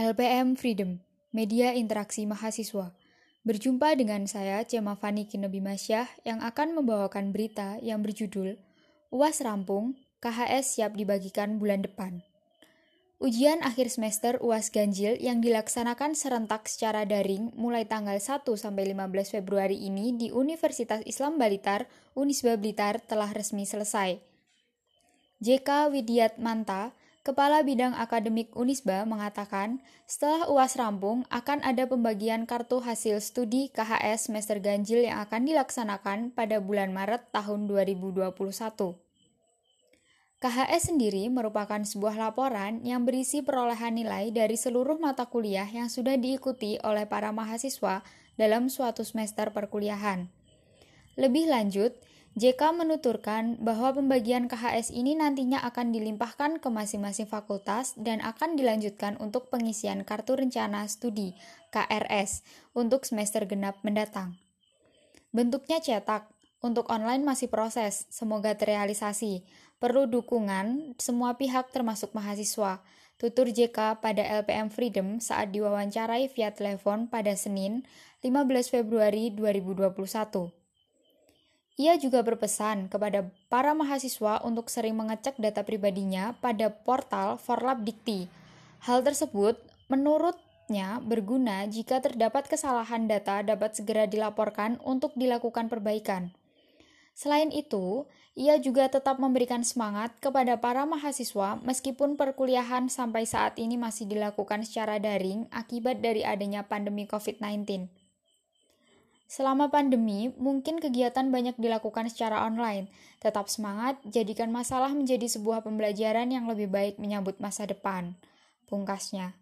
LPM Freedom, Media Interaksi Mahasiswa. Berjumpa dengan saya, Cema Fani Kinebimasyah, yang akan membawakan berita yang berjudul UAS rampung, KHS siap dibagikan bulan depan. Ujian akhir semester UAS Ganjil yang dilaksanakan serentak secara daring mulai tanggal 1 sampai 15 Februari ini di Universitas Islam Balitar, Unisba Blitar telah resmi selesai. JK Widiat Manta, Kepala Bidang Akademik Unisba mengatakan, setelah UAS rampung akan ada pembagian kartu hasil studi KHS semester ganjil yang akan dilaksanakan pada bulan Maret tahun 2021. KHS sendiri merupakan sebuah laporan yang berisi perolehan nilai dari seluruh mata kuliah yang sudah diikuti oleh para mahasiswa dalam suatu semester perkuliahan. Lebih lanjut, JK menuturkan bahwa pembagian KHS ini nantinya akan dilimpahkan ke masing-masing fakultas dan akan dilanjutkan untuk pengisian Kartu Rencana Studi KRS untuk semester genap mendatang. Bentuknya cetak, untuk online masih proses, semoga terrealisasi. Perlu dukungan semua pihak termasuk mahasiswa. Tutur JK pada LPM Freedom saat diwawancarai via telepon pada Senin 15 Februari 2021. Ia juga berpesan kepada para mahasiswa untuk sering mengecek data pribadinya pada portal Forlab Dikti. Hal tersebut menurutnya berguna jika terdapat kesalahan data dapat segera dilaporkan untuk dilakukan perbaikan. Selain itu, ia juga tetap memberikan semangat kepada para mahasiswa meskipun perkuliahan sampai saat ini masih dilakukan secara daring akibat dari adanya pandemi COVID-19. Selama pandemi, mungkin kegiatan banyak dilakukan secara online. Tetap semangat, jadikan masalah menjadi sebuah pembelajaran yang lebih baik menyambut masa depan. Pungkasnya.